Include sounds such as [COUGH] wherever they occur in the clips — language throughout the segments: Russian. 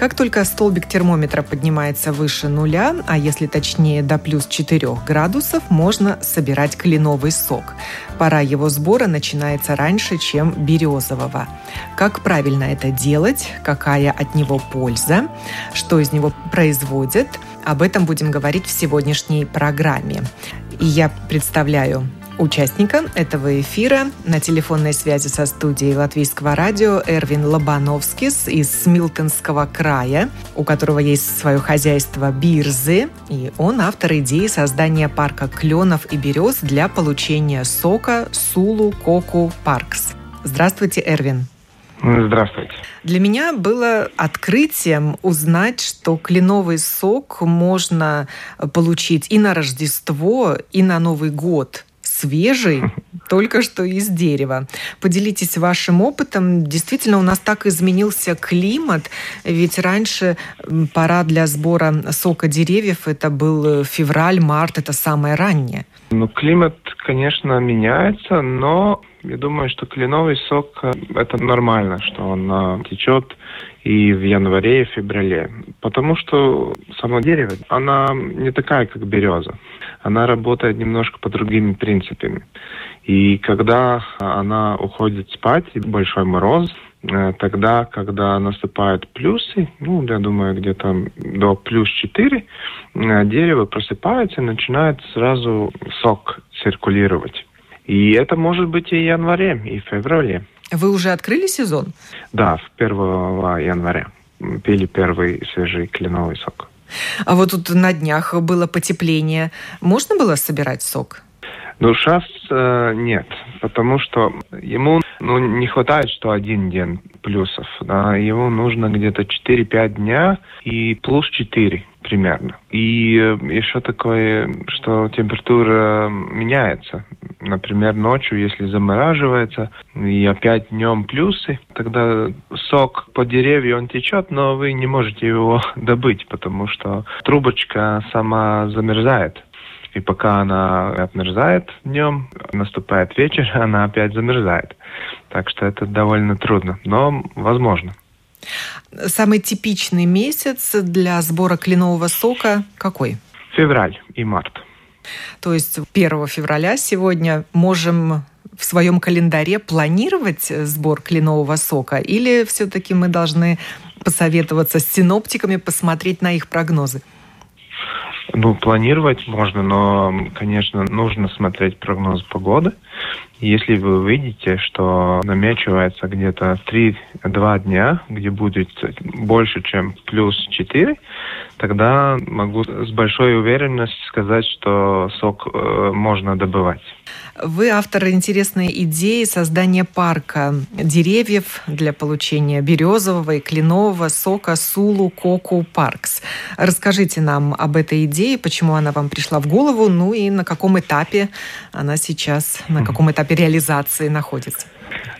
Как только столбик термометра поднимается выше нуля, а если точнее до плюс 4 градусов, можно собирать кленовый сок. Пора его сбора начинается раньше, чем березового. Как правильно это делать, какая от него польза, что из него производят, об этом будем говорить в сегодняшней программе. И я представляю участника этого эфира. На телефонной связи со студией Латвийского радио Эрвин Лобановскис из Смилтонского края, у которого есть свое хозяйство Бирзы, и он автор идеи создания парка кленов и берез для получения сока Сулу Коку Паркс. Здравствуйте, Эрвин. Здравствуйте. Для меня было открытием узнать, что кленовый сок можно получить и на Рождество, и на Новый год свежий, [LAUGHS] только что из дерева. Поделитесь вашим опытом. Действительно, у нас так изменился климат, ведь раньше пора для сбора сока деревьев это был февраль, март, это самое раннее. Ну, климат, конечно, меняется, но я думаю, что кленовый сок э, это нормально, что он э, течет и в январе, и в феврале. Потому что само дерево, она не такая, как береза она работает немножко по другим принципам. И когда она уходит спать, большой мороз, э, тогда, когда наступают плюсы, ну, я думаю, где-то до плюс 4, э, дерево просыпается и начинает сразу сок циркулировать. И это может быть и в январе, и в феврале. Вы уже открыли сезон? Да, в 1 января пили первый свежий кленовый сок. А вот тут на днях было потепление. Можно было собирать сок? Ну, сейчас э, нет, потому что ему ну, не хватает, что один день плюсов. Да, ему нужно где-то 4-5 дня и плюс 4 примерно. И э, еще такое, что температура меняется. Например, ночью, если замораживается, и опять днем плюсы, тогда сок по деревьям он течет, но вы не можете его [LAUGHS] добыть, потому что трубочка сама замерзает. И пока она отмерзает днем, наступает вечер, [LAUGHS] она опять замерзает. Так что это довольно трудно, но возможно. Самый типичный месяц для сбора кленового сока какой? Февраль и март. То есть 1 февраля сегодня можем в своем календаре планировать сбор кленового сока? Или все-таки мы должны посоветоваться с синоптиками, посмотреть на их прогнозы? Ну, планировать можно, но, конечно, нужно смотреть прогноз погоды. Если вы видите, что намечивается где-то 3-2 дня, где будет больше, чем плюс 4, тогда могу с большой уверенностью сказать, что сок э, можно добывать. Вы автор интересной идеи создания парка деревьев для получения березового и кленового сока Сулу Коку Паркс. Расскажите нам об этой идее, почему она вам пришла в голову, ну и на каком этапе она сейчас, на каком этапе реализации находится.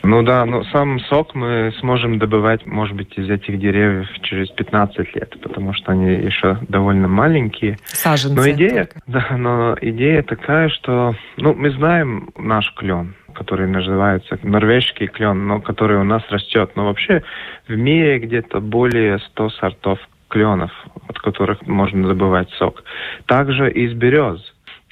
Ну да, но сам сок мы сможем добывать, может быть, из этих деревьев через 15 лет, потому что они еще довольно маленькие. Саженцы. Но идея, да, но идея такая, что, ну, мы знаем наш клен, который называется норвежский клен, но который у нас растет. Но вообще в мире где-то более 100 сортов кленов, от которых можно добывать сок. Также из берез.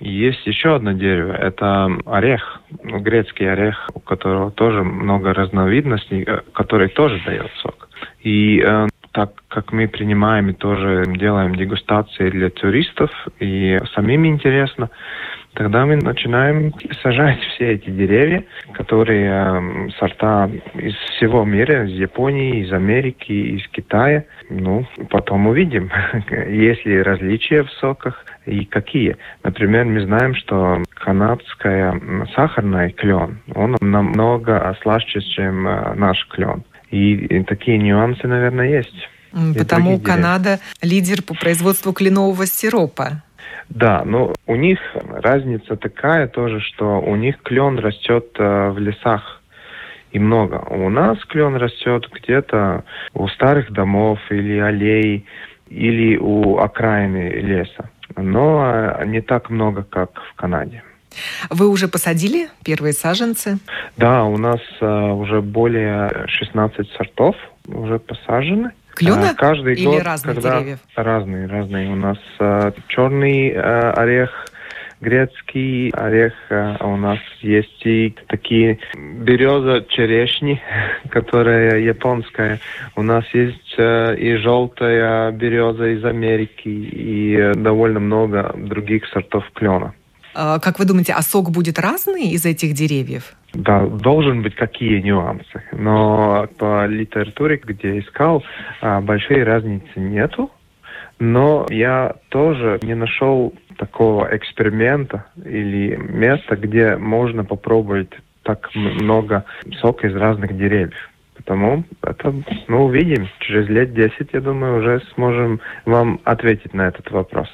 Есть еще одно дерево, это орех, грецкий орех, у которого тоже много разновидностей, э, который тоже дает сок. И э, так как мы принимаем и тоже делаем дегустации для туристов, и самим интересно, тогда мы начинаем сажать все эти деревья, которые э, сорта из всего мира, из Японии, из Америки, из Китая. Ну, потом увидим, [LAUGHS] есть ли различия в соках и какие. Например, мы знаем, что канадская сахарный клен, он намного слаще, чем э, наш клен. И, такие нюансы, наверное, есть. Потому Канада лидер по производству кленового сиропа. Да, но у них разница такая тоже, что у них клен растет э, в лесах и много. У нас клен растет где-то у старых домов или аллей, или у окраины леса. Но э, не так много, как в Канаде. Вы уже посадили первые саженцы? Да, у нас uh, уже более 16 сортов уже посажены. Клена? Uh, каждый или год, разных когда... деревьев? Разные, разные. У нас uh, черный uh, орех, грецкий орех, а у нас есть и такие береза черешни, [LAUGHS] которая японская. У нас есть и желтая береза из Америки, и довольно много других сортов клена. А, как вы думаете, а сок будет разный из этих деревьев? Да, должен быть какие нюансы. Но по литературе, где искал, а, большой разницы нету. Но я тоже не нашел такого эксперимента или места, где можно попробовать так много сока из разных деревьев. Потому это, ну, увидим. Через лет 10, я думаю, уже сможем вам ответить на этот вопрос.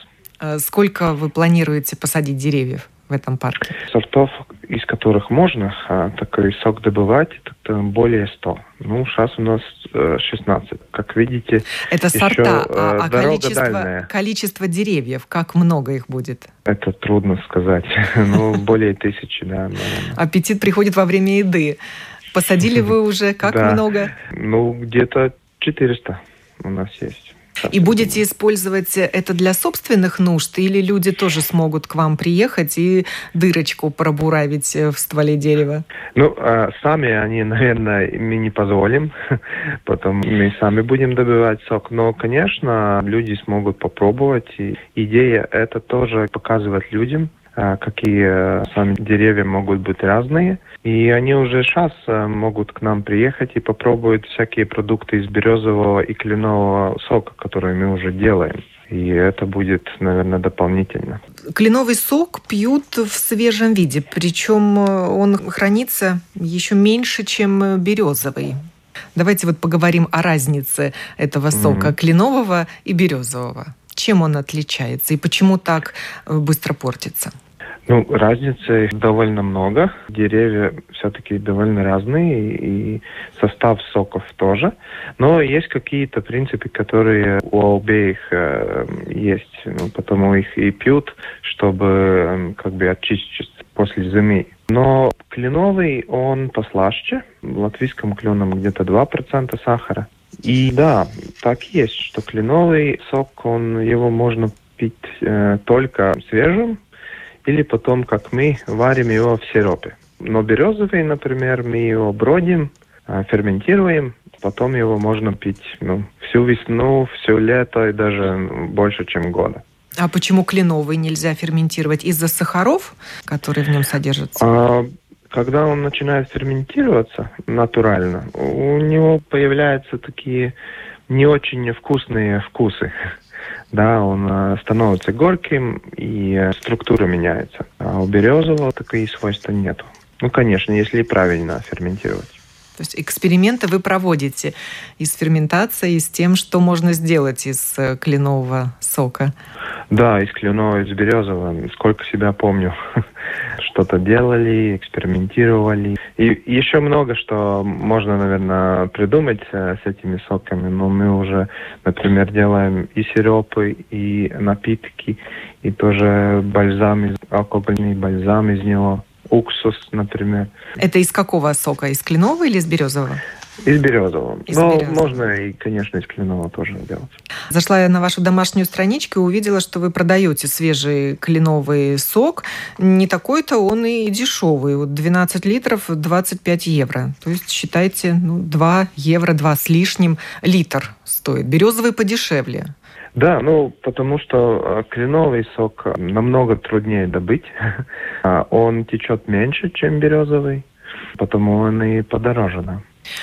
А сколько вы планируете посадить деревьев в этом парке? Сортов, из которых можно а, такой сок добывать, это более 100. Ну, сейчас у нас 16. Э, как видите, Это сорта, а, а количество, количество деревьев, как много их будет? Это трудно сказать. [LAUGHS] Ну, более тысячи, да. Аппетит приходит во время еды. Посадили вы [LAUGHS] уже как много? Ну, где-то 400 у нас есть. И будете использовать это для собственных нужд, или люди тоже смогут к вам приехать и дырочку пробуравить в стволе дерева? Ну, а сами они, наверное, мы не позволим, [LAUGHS] потом мы сами будем добывать сок. Но, конечно, люди смогут попробовать. И идея это тоже показывать людям, какие э, сами деревья могут быть разные. И они уже сейчас э, могут к нам приехать и попробовать всякие продукты из березового и кленового сока, которые мы уже делаем. И это будет, наверное, дополнительно. Кленовый сок пьют в свежем виде, причем э, он хранится еще меньше, чем березовый. Давайте вот поговорим о разнице этого сока mm-hmm. кленового и березового. Чем он отличается и почему так быстро портится? Ну, разницы довольно много. Деревья все-таки довольно разные, и состав соков тоже. Но есть какие-то принципы, которые у обеих э, есть. Ну, потому их и пьют, чтобы э, как бы очистить после зимы. Но кленовый, он послаще. В латвийском кленом где-то 2% сахара. И да, так есть, что кленовый сок, он, его можно пить э, только свежим, или потом, как мы, варим его в сиропе. Но березовый, например, мы его бродим, а, ферментируем, потом его можно пить ну, всю весну, все лето и даже больше, чем года. А почему кленовый нельзя ферментировать? Из-за сахаров, которые в нем содержатся? А, когда он начинает ферментироваться натурально, у него появляются такие не очень вкусные вкусы да, он э, становится горьким и э, структура меняется. А у березового такие свойства нету. Ну, конечно, если правильно ферментировать. То есть эксперименты вы проводите и с и с тем, что можно сделать из э, кленового сока. Да, из кленового, из березового. Сколько себя помню. [LAUGHS] Что-то делали, экспериментировали. И еще много что можно, наверное, придумать э, с этими соками. Но мы уже, например, делаем и сиропы, и напитки, и тоже бальзам, алкогольный бальзам из него уксус, например. Это из какого сока? Из кленового или из березового? Из березового. Из Но березового. можно и, конечно, из кленового тоже делать. Зашла я на вашу домашнюю страничку и увидела, что вы продаете свежий кленовый сок. Не такой-то он и дешевый. Вот 12 литров 25 евро. То есть, считайте, ну, 2 евро, 2 с лишним литр стоит. Березовый подешевле. Да, ну, потому что э, кленовый сок намного труднее добыть. [LAUGHS] А он течет меньше, чем березовый, потому он и подороже, да.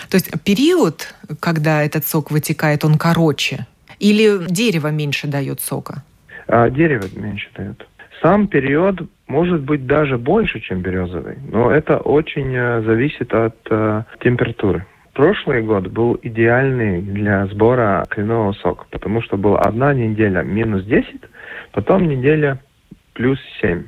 То есть период, когда этот сок вытекает, он короче? Или дерево меньше дает сока? А, дерево меньше дает. Сам период может быть даже больше, чем березовый, но это очень э, зависит от э, температуры. Прошлый год был идеальный для сбора кленового сока, потому что была одна неделя минус 10, потом неделя плюс 7.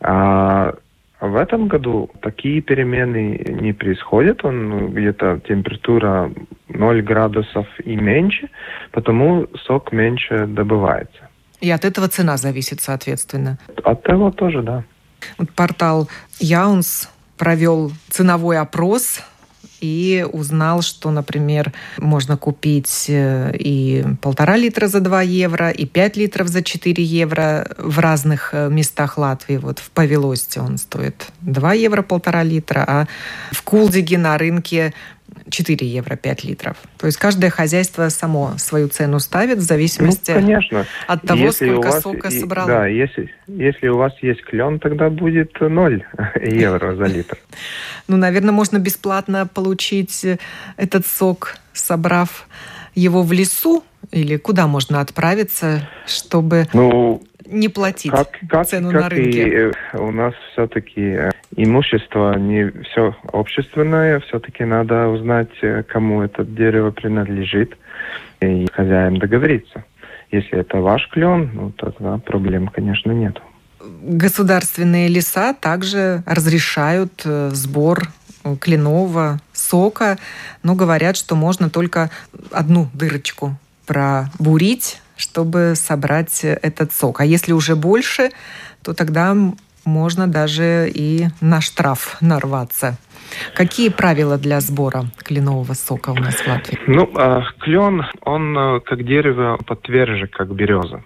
А в этом году такие перемены не происходят. Он ну, где-то температура 0 градусов и меньше, потому сок меньше добывается. И от этого цена зависит, соответственно. От того тоже, да. Портал Яунс провел ценовой опрос и узнал, что, например, можно купить э, и полтора литра за 2 евро, и 5 литров за 4 евро в разных э, местах Латвии. Вот в Павелосте он стоит 2 евро полтора литра, а в Кулдиге на рынке 4 евро 5 литров. То есть каждое хозяйство само свою цену ставит в зависимости ну, конечно. от того, если сколько вас, сока и, собрало. Да, если, если у вас есть клен, тогда будет 0 [LAUGHS] евро за литр. Ну, наверное, можно бесплатно получить этот сок, собрав его в лесу, или куда можно отправиться, чтобы ну, не платить как, как, цену как на рынке? И э, у нас все-таки э, имущество не все общественное, все-таки надо узнать, э, кому это дерево принадлежит, и хозяин договориться. Если это ваш клен, ну тогда проблем, конечно, нет. Государственные леса также разрешают сбор кленового сока, но говорят, что можно только одну дырочку пробурить, чтобы собрать этот сок. А если уже больше, то тогда можно даже и на штраф нарваться. Какие правила для сбора кленового сока у нас в Латвии? Ну, э, клен, он э, как дерево подтвержен, как береза.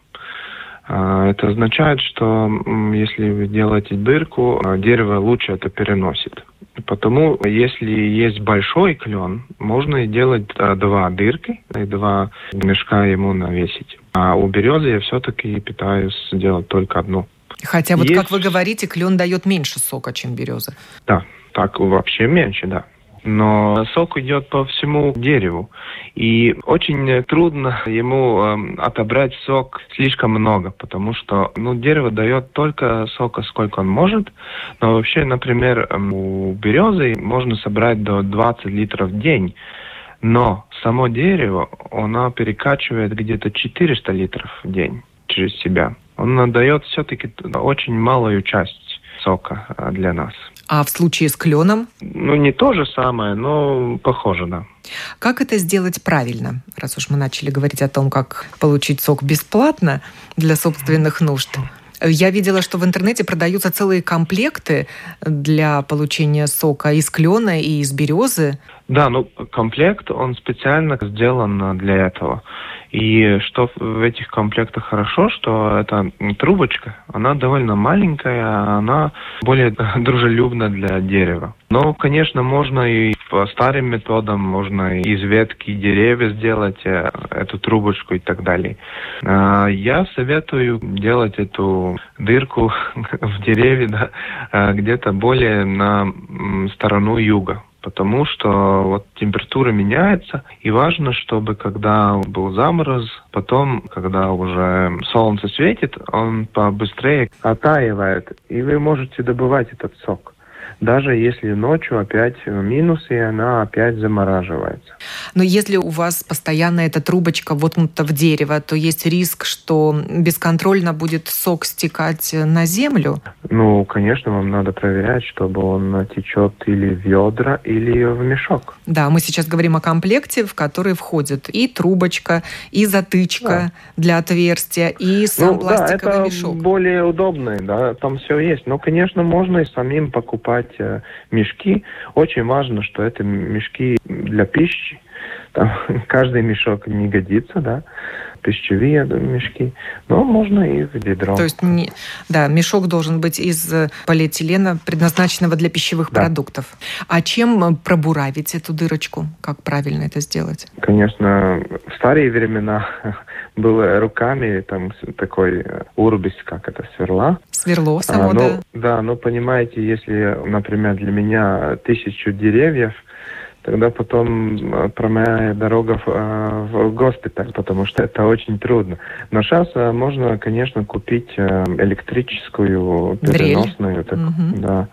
Э, это означает, что если вы делаете дырку, э, дерево лучше это переносит. Потому если есть большой клен, можно и делать э, два дырки и два мешка ему навесить. А у березы я все-таки пытаюсь сделать только одну. Хотя вот, есть... как вы говорите, клен дает меньше сока, чем береза. Да, так вообще меньше, да но сок идет по всему дереву. И очень трудно ему э, отобрать сок слишком много, потому что ну, дерево дает только сока, сколько он может. Но вообще, например, эм, у березы можно собрать до 20 литров в день. Но само дерево, оно перекачивает где-то 400 литров в день через себя. Он дает все-таки очень малую часть сока э, для нас. А в случае с кленом? Ну, не то же самое, но похоже, да. Как это сделать правильно, раз уж мы начали говорить о том, как получить сок бесплатно для собственных нужд? Я видела, что в интернете продаются целые комплекты для получения сока из клена и из березы. Да, ну комплект, он специально сделан для этого. И что в этих комплектах хорошо, что эта трубочка, она довольно маленькая, она более [LAUGHS] дружелюбна для дерева. Но, конечно, можно и по старым методам, можно из ветки деревья сделать э, эту трубочку и так далее. А, я советую делать эту дырку [LAUGHS] в дереве да, э, где-то более на сторону юга потому что вот температура меняется, и важно, чтобы когда был замороз, потом, когда уже солнце светит, он побыстрее оттаивает, и вы можете добывать этот сок даже если ночью опять минус, и она опять замораживается. Но если у вас постоянно эта трубочка воткнута в дерево, то есть риск, что бесконтрольно будет сок стекать на землю? Ну, конечно, вам надо проверять, чтобы он течет или в ведра, или в мешок. Да, мы сейчас говорим о комплекте, в который входит и трубочка, и затычка да. для отверстия, и сам ну, пластиковый да, это мешок. более удобный, да, там все есть. Но, конечно, можно и самим покупать покупать э, мешки. Очень важно, что это мешки для пищи. Там [LAUGHS] каждый мешок не годится, да, пищевые мешки, но можно и в ведро. То есть, не, да, мешок должен быть из э, полиэтилена, предназначенного для пищевых да. продуктов. А чем э, пробуравить эту дырочку? Как правильно это сделать? Конечно, в старые времена было руками, там такой урбис, как это, сверла. Сверло само, а, но, да? Да, но понимаете, если, например, для меня тысячу деревьев, тогда потом э, прямая дорога в, э, в госпиталь, потому что это очень трудно. Но сейчас э, можно, конечно, купить электрическую переносную, так, угу. да,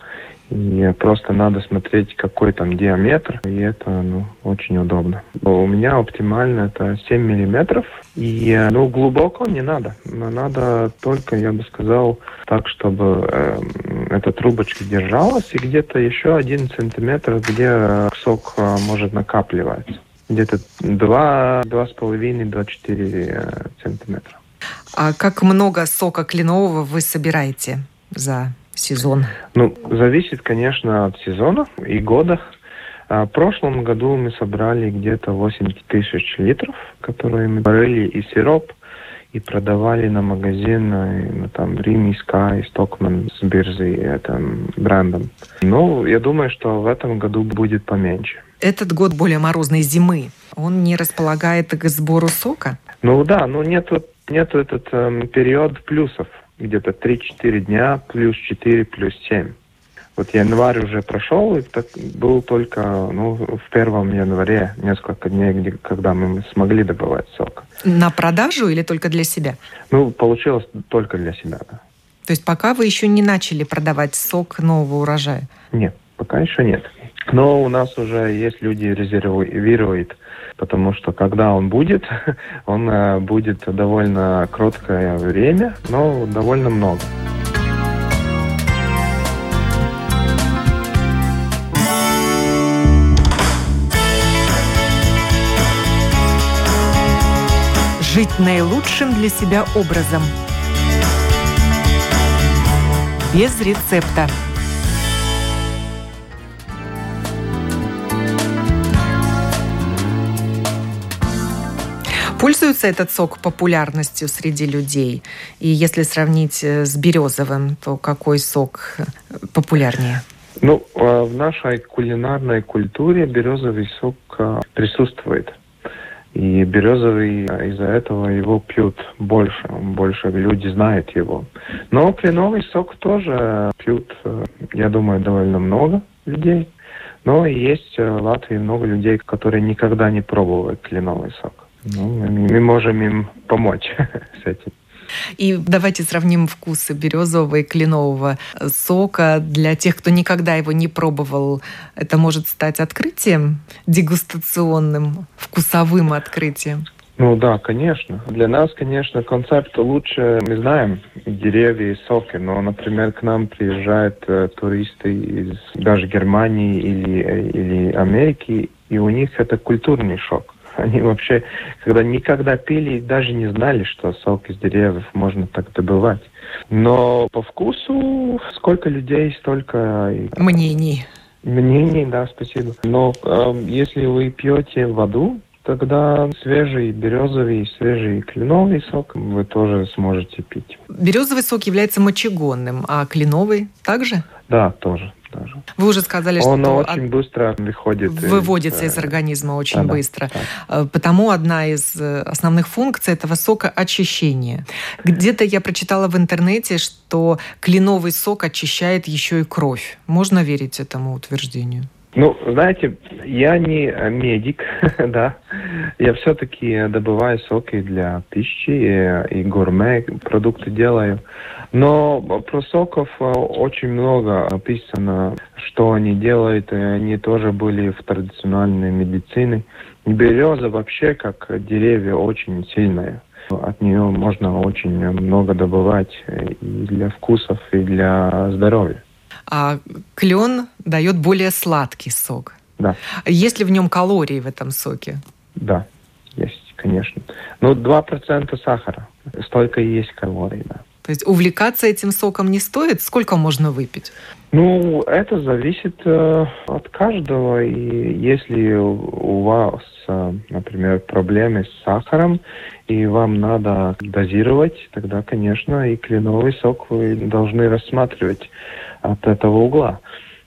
И просто надо смотреть, какой там диаметр, и это ну, очень удобно. У меня оптимально это 7 миллиметров, и ну, глубоко не надо. Надо только, я бы сказал, так, чтобы э, эта трубочка держалась, и где-то еще один сантиметр, где сок э, может накапливаться. Где-то 2-2,5-2,4 э, сантиметра. А как много сока кленового вы собираете за сезон? Ну, зависит, конечно, от сезона и года. А в прошлом году мы собрали где-то 8 тысяч литров, которые мы варили и сироп, и продавали на магазин ну, там Рим, Иска и Стокман с биржи этим брендом. Ну, я думаю, что в этом году будет поменьше. Этот год более морозной зимы. Он не располагает к сбору сока? Ну да, но нет, нет этот эм, период плюсов где-то 3-4 дня, плюс 4, плюс 7. Вот январь уже прошел, и так был только ну, в первом январе несколько дней, где, когда мы смогли добывать сок. На продажу или только для себя? Ну, получилось только для себя, да. То есть пока вы еще не начали продавать сок нового урожая? Нет, пока еще нет. Но у нас уже есть люди резервируют потому что когда он будет, [LAUGHS] он э, будет довольно короткое время, но довольно много. Жить наилучшим для себя образом. Без рецепта. Пользуется этот сок популярностью среди людей? И если сравнить э, с березовым, то какой сок э, популярнее? Ну, а в нашей кулинарной культуре березовый сок э, присутствует. И березовый из-за этого его пьют больше, больше люди знают его. Но кленовый сок тоже пьют, я думаю, довольно много людей. Но есть в Латвии много людей, которые никогда не пробовали кленовый сок. Ну, мы можем им помочь [LAUGHS] с этим. И давайте сравним вкусы березового и кленового сока. Для тех, кто никогда его не пробовал, это может стать открытием дегустационным, вкусовым открытием. Ну да, конечно. Для нас, конечно, концепт лучше, мы знаем деревья и соки, но, например, к нам приезжают э, туристы из даже Германии или, э, или Америки, и у них это культурный шок. [LAUGHS] Они вообще, когда никогда пили, даже не знали, что сок из деревьев можно так добывать. Но по вкусу сколько людей, столько... Мнений. Мнений, да, спасибо. Но э, если вы пьете воду, тогда свежий березовый, свежий кленовый сок вы тоже сможете пить. Березовый сок является мочегонным, а кленовый также? Да, тоже даже. Вы уже сказали, Он что... очень от... быстро выходит. Выводится из, из организма очень да, быстро. Да. Э, потому одна из э, основных функций этого сока – очищение. Где-то я прочитала в интернете, что кленовый сок очищает еще и кровь. Можно верить этому утверждению? Ну, знаете, я не медик, [LAUGHS] да. Я все-таки добываю соки для пищи и, и гурме продукты делаю. Но про соков э, очень много написано, что они делают, и они тоже были в традиционной медицине. Береза вообще, как деревья, очень сильная. От нее можно очень много добывать и для вкусов, и для здоровья. А клен дает более сладкий сок. Да. Есть ли в нем калории в этом соке? Да, есть, конечно. Ну, 2% сахара. Столько и есть калорий, да. То есть увлекаться этим соком не стоит? Сколько можно выпить? Ну, это зависит э, от каждого. И если у вас, э, например, проблемы с сахаром, и вам надо дозировать, тогда, конечно, и кленовый сок вы должны рассматривать от этого угла.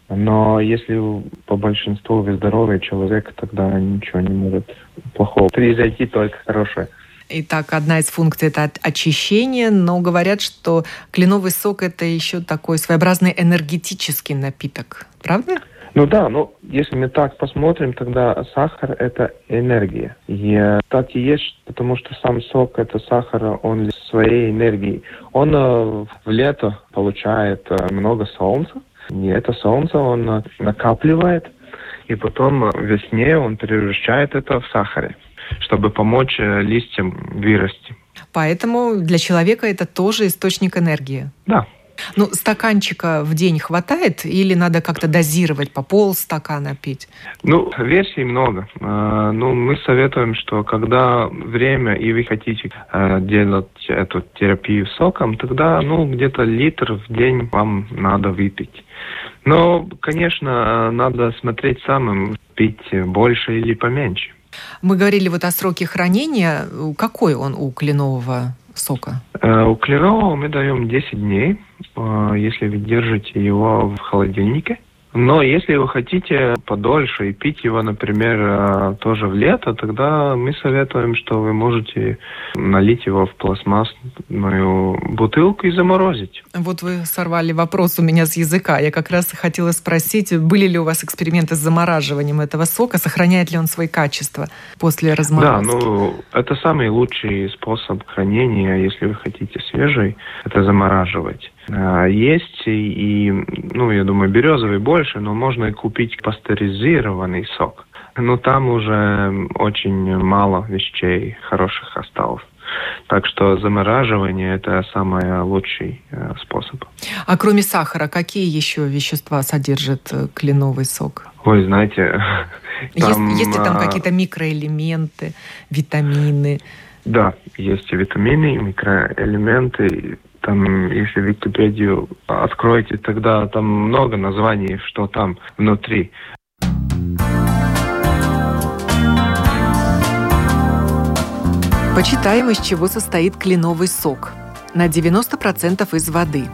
Но если по большинству вы здоровый человек, тогда ничего не может плохого произойти, только хорошее. Итак, одна из функций – это очищение, но говорят, что кленовый сок – это еще такой своеобразный энергетический напиток. Правда? Ну да, но если мы так посмотрим, тогда сахар – это энергия. И так и есть, потому что сам сок – это сахар, он своей энергией. Он э, в лето получает э, много солнца, И это солнце он накапливает, и потом весне он превращает это в сахаре, чтобы помочь э, листьям вырасти. Поэтому для человека это тоже источник энергии. Да. Ну, стаканчика в день хватает или надо как-то дозировать, по полстакана пить? Ну, версий много. А, ну, мы советуем, что когда время и вы хотите а, делать эту терапию соком, тогда, ну, где-то литр в день вам надо выпить. Но, конечно, надо смотреть самым, пить больше или поменьше. Мы говорили вот о сроке хранения. Какой он у кленового сока? Э, у кленового мы даем 10 дней, э, если вы держите его в холодильнике. Но если вы хотите подольше и пить его, например, э, тоже в лето, тогда мы советуем, что вы можете налить его в пластмассовую бутылку и заморозить. Вот вы сорвали вопрос у меня с языка. Я как раз хотела спросить, были ли у вас эксперименты с замораживанием этого сока, сохраняет ли он свои качества после разморозки? Да, ну это самый лучший способ хранения, если вы хотите свежий, это замораживать. А, есть и, ну, я думаю, березовый больше, но можно и купить пастеризированный сок. Но там уже очень мало вещей хороших осталось. Так что замораживание – это самый лучший э, способ. А кроме сахара, какие еще вещества содержит э, кленовый сок? Ой, знаете, там, есть, есть ли там а, какие-то микроэлементы, витамины? Да, есть витамины, микроэлементы. Там, если Википедию откроете, тогда там много названий, что там внутри. Почитаем, из чего состоит кленовый сок. На 90% из воды.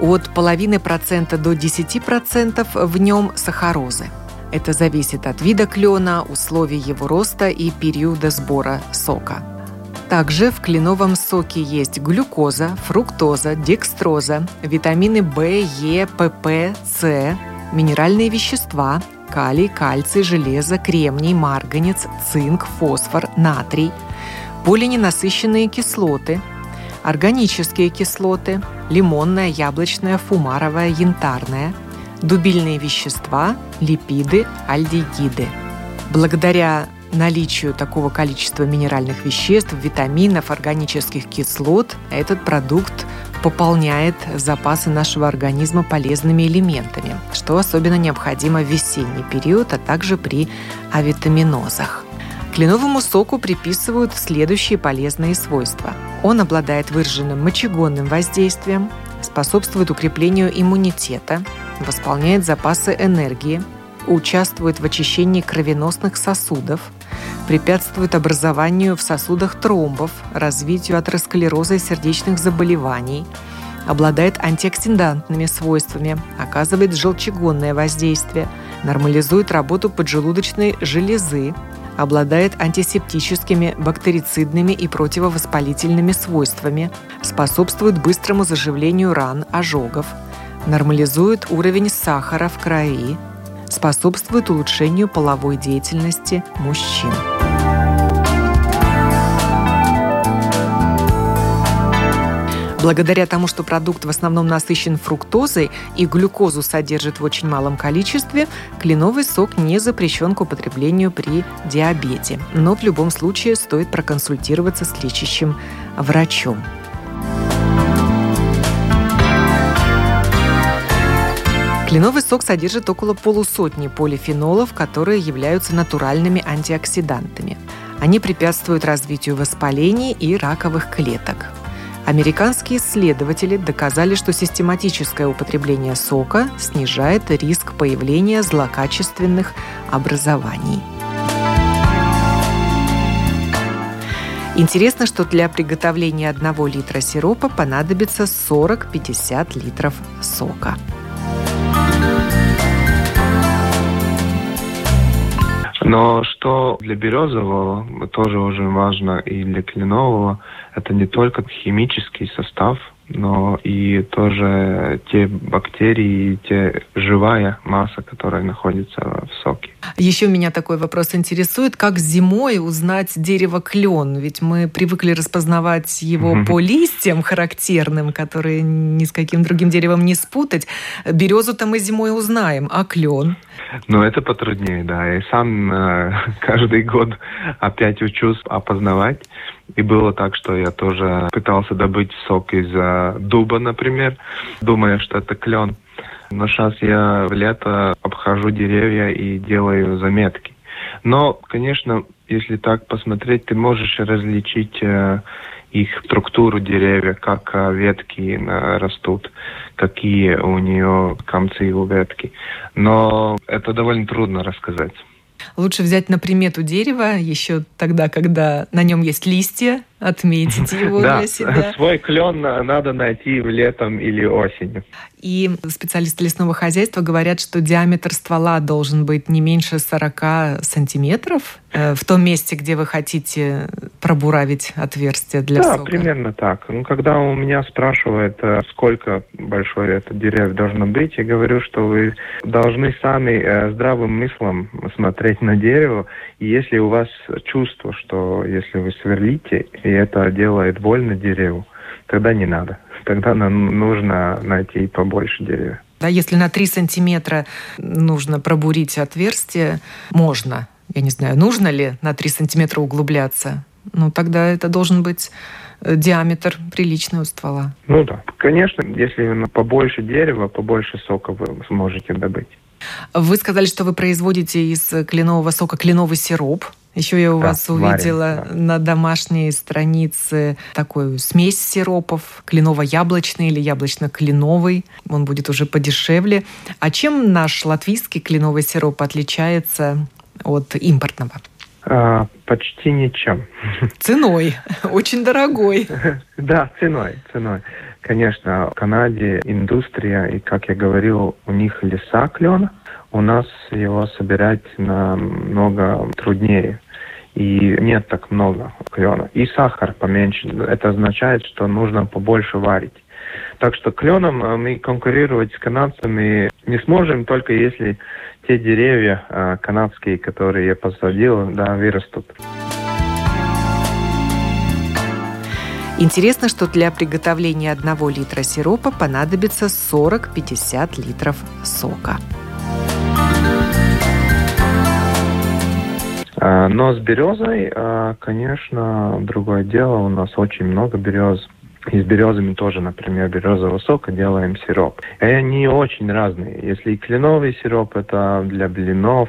От половины процента до 10% в нем сахарозы. Это зависит от вида клена, условий его роста и периода сбора сока. Также в кленовом соке есть глюкоза, фруктоза, декстроза, витамины В, Е, ПП, С, минеральные вещества, калий, кальций, железо, кремний, марганец, цинк, фосфор, натрий, полиненасыщенные кислоты, органические кислоты, лимонная, яблочная, фумаровая, янтарная, дубильные вещества, липиды, альдегиды. Благодаря наличию такого количества минеральных веществ, витаминов, органических кислот этот продукт пополняет запасы нашего организма полезными элементами, что особенно необходимо в весенний период, а также при авитаминозах. Кленовому соку приписывают следующие полезные свойства. Он обладает выраженным мочегонным воздействием, способствует укреплению иммунитета, восполняет запасы энергии, участвует в очищении кровеносных сосудов, препятствует образованию в сосудах тромбов, развитию атеросклероза и сердечных заболеваний, обладает антиоксидантными свойствами, оказывает желчегонное воздействие, нормализует работу поджелудочной железы, обладает антисептическими, бактерицидными и противовоспалительными свойствами, способствует быстрому заживлению ран, ожогов, нормализует уровень сахара в крови, способствует улучшению половой деятельности мужчин. Благодаря тому, что продукт в основном насыщен фруктозой и глюкозу содержит в очень малом количестве, кленовый сок не запрещен к употреблению при диабете. Но в любом случае стоит проконсультироваться с лечащим врачом. Кленовый сок содержит около полусотни полифенолов, которые являются натуральными антиоксидантами. Они препятствуют развитию воспалений и раковых клеток. Американские исследователи доказали, что систематическое употребление сока снижает риск появления злокачественных образований. Интересно, что для приготовления 1 литра сиропа понадобится 40-50 литров сока. Но что для березового тоже очень важно и для кленового, это не только химический состав, но и тоже те бактерии, те живая масса, которая находится в соке. Еще меня такой вопрос интересует, как зимой узнать дерево клен? Ведь мы привыкли распознавать его по листьям характерным, которые ни с каким другим деревом не спутать. Березу-то мы зимой узнаем, а клен? Ну, это потруднее, да. Я сам э, [LAUGHS] каждый год опять учусь опознавать. И было так, что я тоже пытался добыть сок из дуба, например, думая, что это клен. Но сейчас я в лето обхожу деревья и делаю заметки. Но, конечно, если так посмотреть, ты можешь различить э, их структуру деревья, как э, ветки э, растут, какие у нее концы у ветки. Но это довольно трудно рассказать. Лучше взять на примету дерева еще тогда, когда на нем есть листья, отметить [LAUGHS] его для себя. Свой клен надо найти в летом или осенью. И специалисты лесного хозяйства говорят, что диаметр ствола должен быть не меньше 40 сантиметров э, в том месте, где вы хотите пробуравить отверстие для да, сока. Да, примерно так. Ну, когда у меня спрашивают, э, сколько большое это дерево должно быть, я говорю, что вы должны сами э, здравым мыслом смотреть на дерево. И если у вас чувство, что если вы сверлите, это делает больно дереву, тогда не надо тогда нам нужно найти побольше деревьев. Да, если на 3 сантиметра нужно пробурить отверстие, можно. Я не знаю, нужно ли на 3 сантиметра углубляться. Ну, тогда это должен быть э, диаметр приличного ствола. Ну да. Конечно, если побольше дерева, побольше сока вы сможете добыть. Вы сказали, что вы производите из кленового сока кленовый сироп. Еще я у да, вас увидела варим, да. на домашней странице такую смесь сиропов, кленово-яблочный или яблочно-кленовый. Он будет уже подешевле. А чем наш латвийский кленовый сироп отличается от импортного? А, почти ничем. [LAUGHS] Ценой. Очень дорогой. [LAUGHS] Да, ценой, ценой. Конечно, в Канаде индустрия, и, как я говорил, у них леса клена – у нас его собирать намного труднее. И нет так много клена. И сахар поменьше. Это означает, что нужно побольше варить. Так что кленом э, мы конкурировать с канадцами не сможем, только если те деревья э, канадские, которые я посадил, да, вырастут. Интересно, что для приготовления одного литра сиропа понадобится 40-50 литров сока. Но с березой, а, конечно, другое дело. У нас очень много берез. И с березами тоже, например, березового сока делаем сироп. И они очень разные. Если кленовый сироп это для блинов,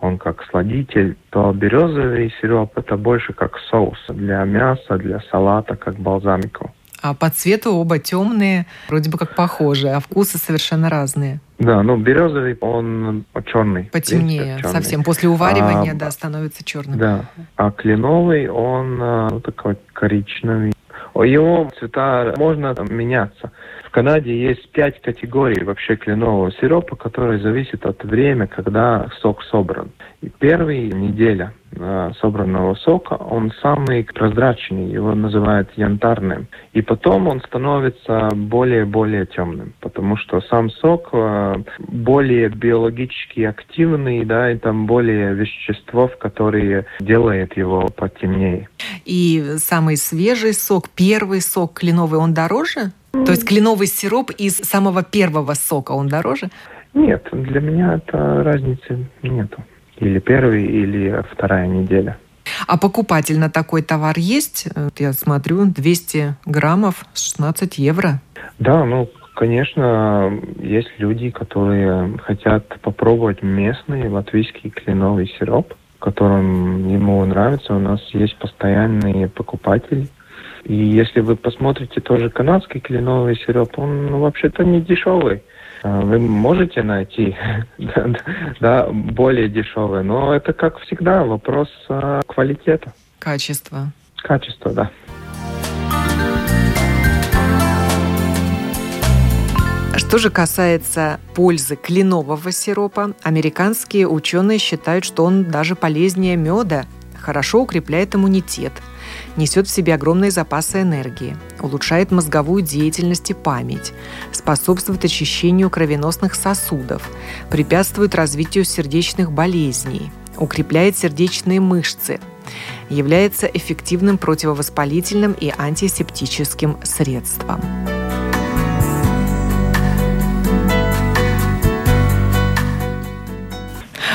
он как сладитель, то березовый сироп это больше как соус для мяса, для салата, как бальзамику. А по цвету оба темные, вроде бы как похожие, а вкусы совершенно разные. Да, ну березовый, он черный. Потемнее черный. совсем. После уваривания, а, да, становится черным. Да. А кленовый, он ну, такой коричневый. Его цвета можно меняться. Канаде есть пять категорий вообще кленового сиропа, которые зависят от времени, когда сок собран. И первая неделя э, собранного сока, он самый прозрачный, его называют янтарным. И потом он становится более-более темным, потому что сам сок э, более биологически активный, да, и там более веществ, которые делают его потемнее. И самый свежий сок, первый сок кленовый, он дороже? То есть кленовый сироп из самого первого сока, он дороже? Нет, для меня это разницы нету. Или первый, или вторая неделя. А покупатель на такой товар есть? Я смотрю, 200 граммов, 16 евро. Да, ну, конечно, есть люди, которые хотят попробовать местный латвийский кленовый сироп, которым ему нравится. У нас есть постоянные покупатели. И если вы посмотрите тоже канадский кленовый сироп, он ну, вообще-то не дешевый. А, вы можете найти [LAUGHS] да, более дешевый, но это, как всегда, вопрос а, квалитета. Качества. Качество, да. Что же касается пользы кленового сиропа, американские ученые считают, что он даже полезнее меда, хорошо укрепляет иммунитет – несет в себе огромные запасы энергии, улучшает мозговую деятельность и память, способствует очищению кровеносных сосудов, препятствует развитию сердечных болезней, укрепляет сердечные мышцы, является эффективным противовоспалительным и антисептическим средством.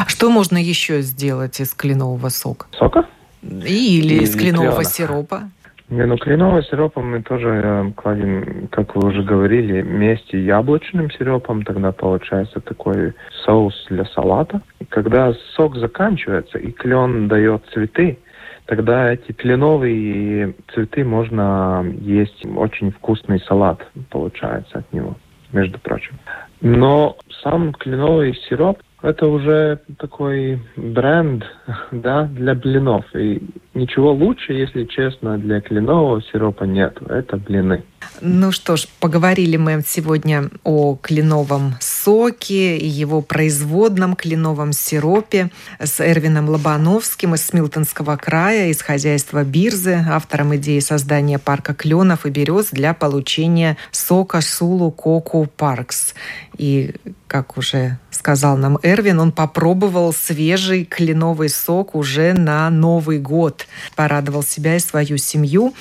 Что можно еще сделать из кленового сока? Сока? Или из кленового сиропа? Не, ну кленового сиропа мы тоже э, кладем, как вы уже говорили, вместе яблочным сиропом, тогда получается такой соус для салата. И когда сок заканчивается и клен дает цветы, тогда эти кленовые цветы можно есть. Очень вкусный салат получается от него, между прочим. Но сам кленовый сироп это уже такой бренд, [LAUGHS] да, для блинов. И ничего лучше, если честно, для кленового сиропа нет. Это блины. Ну что ж, поговорили мы сегодня о кленовом соке и его производном кленовом сиропе с Эрвином Лобановским из Смилтонского края, из хозяйства Бирзы, автором идеи создания парка кленов и берез для получения сока Сулу Коку Паркс. И, как уже сказал нам Эрвин, он попробовал свежий кленовый сок уже на Новый год. Порадовал себя и свою семью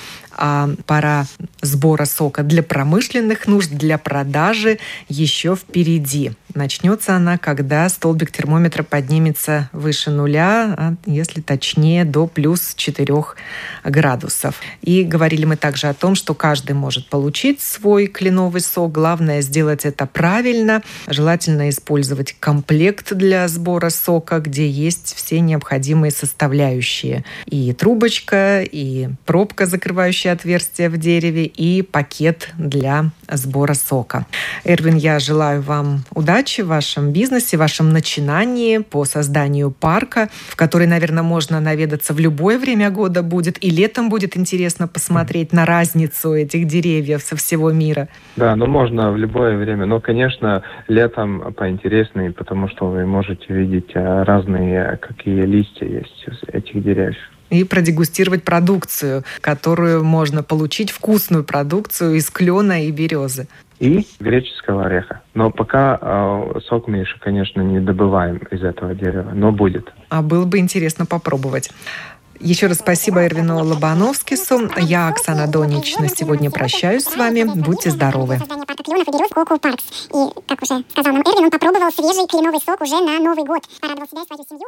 пора сбора сока для промышленных нужд, для продажи еще впереди. Начнется она, когда столбик термометра поднимется выше нуля, а если точнее до плюс 4 градусов. И говорили мы также о том, что каждый может получить свой кленовый сок. Главное сделать это правильно. Желательно использовать комплект для сбора сока, где есть все необходимые составляющие. И трубочка, и пробка, закрывающая отверстие в дереве, и пакет для сбора сока. Эрвин, я желаю вам удачи в вашем бизнесе, в вашем начинании по созданию парка, в который, наверное, можно наведаться в любое время года будет. И летом будет интересно посмотреть на разницу этих деревьев со всего мира. Да, ну можно в любое время. Но, конечно, летом поинтереснее, потому что вы можете видеть э, разные, какие листья есть этих деревьев и продегустировать продукцию, которую можно получить, вкусную продукцию из клена и березы и греческого ореха. Но пока э, сок мы еще, конечно, не добываем из этого дерева, но будет. А было бы интересно попробовать. Еще раз спасибо Эрвину Лобановскису. Я, Оксана Донич, на сегодня прощаюсь с вами. Будьте здоровы. И, как уже сказал нам Эрвин, он попробовал свежий кленовый сок уже на Новый год. Порадовал себя и свою семью.